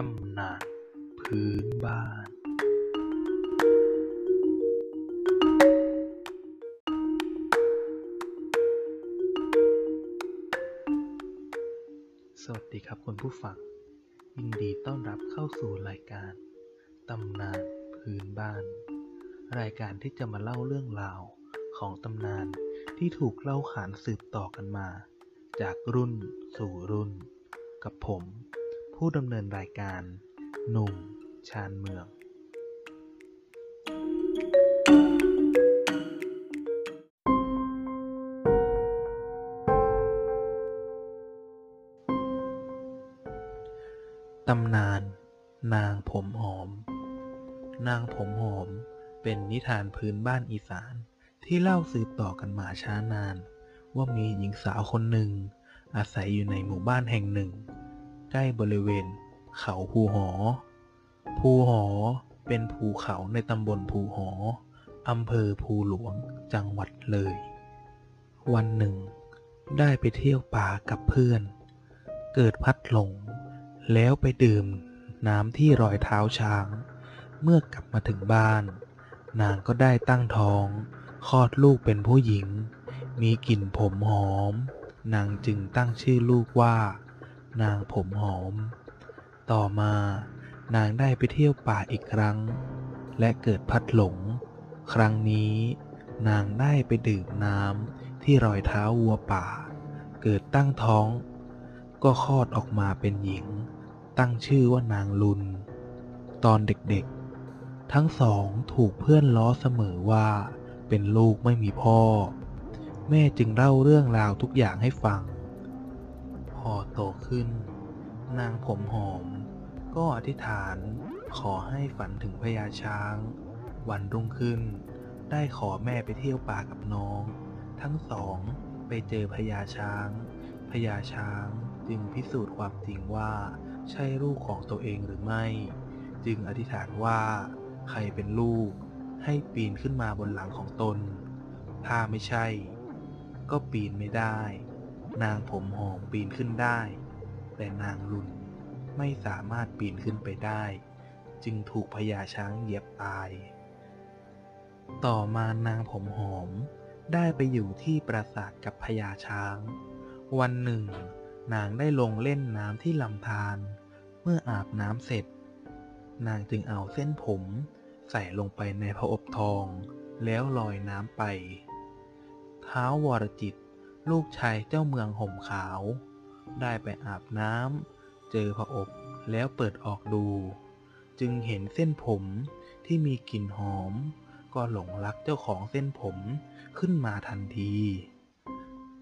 ำนานพื้นบ้านสวัสดีครับคุณผู้ฟัง ยินดีต้อนรับเข้าสู่รายการตำนานพื้นบ้าน รายการที่จะมาเล่าเรื่องราวของตำนานที่ถูกเล่าขานสืบต่อกันมา จากรุ่นสู่รุ่น กับผม ผู้ดำเนินรายการ หนุ่ม ชานเมือง ตำนาน นางผมหอม นางผมหอมเป็นนิทานพื้นบ้านอีสานที่เล่าสืบต่อกันมาช้านาน ว่ามีหญิงสาวคนหนึ่ง อาศัยอยู่ในหมู่บ้านแห่งหนึ่ง ใกล้บริเวณ เขาภูหอ ภูหอเป็นภูเขาในตำบลภูหออำเภอภูหลวงจังหวัดเลย วันหนึ่ง ได้ไปเที่ยวป่ากับเพื่อน เกิดพัดหลง แล้วไปดื่มน้ำที่รอยเท้าช้าง เมื่อกลับมาถึงบ้าน นางก็ได้ตั้งท้องคลอดลูกเป็นผู้หญิง มีกลิ่นผมหอม นางจึงตั้งชื่อลูกว่า นางผมหอม ต่อมานางได้ไปเที่ยวป่าอีกครั้ง และเกิดพัดหลง ครั้งนี้นางได้ไปดื่มน้ำที่รอยเท้าวัวป่า เกิดตั้งท้อง ก็คลอดออกมาเป็นหญิง ตั้งชื่อว่านางลุน ตอนเด็กๆ ทั้งสองถูกเพื่อนล้อเสมอว่า เป็นลูกไม่มีพ่อ แม่จึงเล่าเรื่องราวทุกอย่างให้ฟัง พอโตขึ้น นางผมหอม ก็อธิษฐานขอให้ฝันถึงพญาช้าง วันรุ่งขึ้น ได้ขอแม่ไปเที่ยวป่ากับน้อง ทั้งสองไปเจอพญาช้างพญาช้างจึงพิสูจน์ความจริงว่า ใช่ลูกของตัวเองหรือไม่ จึงอธิษฐานว่า ใครเป็นลูก ให้ปีนขึ้นมาบนหลังของตน ถ้าไม่ใช่ ก็ปีนไม่ได้ นางผมหอมปีนขึ้นได้ แต่นางลุนไม่สามารถปีนขึ้นไปได้ จึงถูกพญาช้างเหยียบตาย ต่อมานางผมหอมได้ไปอยู่ที่ปราสาทกับพญาช้าง วันหนึ่ง นางได้ลงเล่นน้ำที่ลำธารเมื่ออาบน้ำเสร็จ นางจึงเอาเส้นผมใส่ลงไปในพระอบทอง แล้วลอยน้ำไป เท้าวรจิต ลูกชายเจ้าเมืองห่มขาว ได้ไปอาบน้ำเจอพระอบแล้วเปิดออกดู จึงเห็นเส้นผมที่มีกลิ่นหอม ก็หลงรักเจ้าของเส้นผมขึ้นมาทันที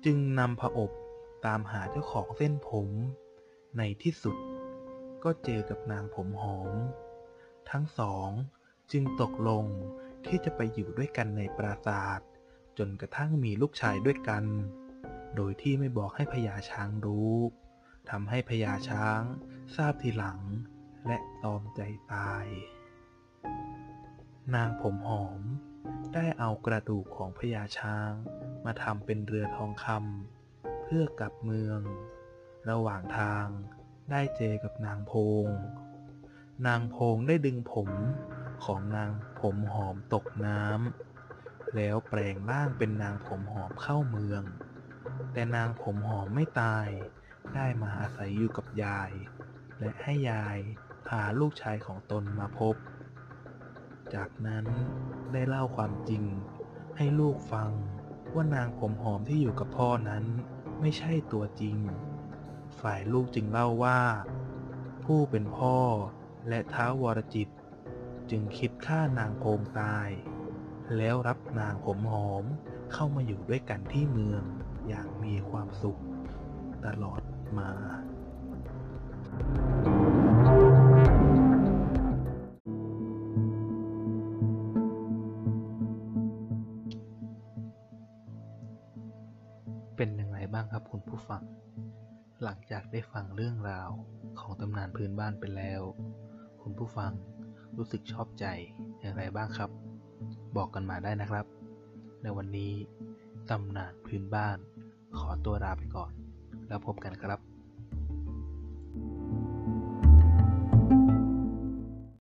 จึงนำพระอบตามหาเจ้าของเส้นผม ในที่สุด ก็เจอกับนางผมหอม ทั้งสองจึงตกลงที่จะไปอยู่ด้วยกันในปราสาท จนกระทั่งมีลูกชายด้วยกัน โดยที่ไม่บอกให้พญาช้างรู้ทำให้พญาช้างทราบทีหลัง และตอมใจตาย นางผมหอม ได้เอากระดูกของพญาช้าง มาทำเป็นเรือทองคำเพื่อกลับเมือง ระหว่างทางได้เจอกับนางโพง นางโพงได้ดึงผมของนางผมหอมตกน้ำแล้วแปลงร่างเป็นนางผมหอมเข้าเมือง แต่นางผมหอมไม่ตาย ได้มาอาศัยอยู่กับยาย และให้ยายพาลูกชายของตนมาพบ จากนั้นได้เล่าความจริง ให้ลูกฟังว่านางผมหอมที่อยู่กับพ่อนั้น ไม่ใช่ตัวจริง ฝ่ายลูกจึงเล่าว่า ผู้เป็นพ่อและท้าววรจิต จึงคิดฆ่านางโพงตาย แล้วรับนางผมหอมเข้ามาอยู่ด้วยกันที่เมือง อย่างมีความสุขตลอดมาเป็นยังไงบ้างครับคุณผู้ฟัง หลังจากได้ฟังเรื่องราวของตำนานพื้นบ้านไปแล้ว คุณผู้ฟังรู้สึกชอบใจอย่างไรบ้างครับ บอกกันมาได้นะครับ ในวันนี้ตำนานพื้นบ้าน ขอตัวลาไปก่อน แล้วพบกันครับ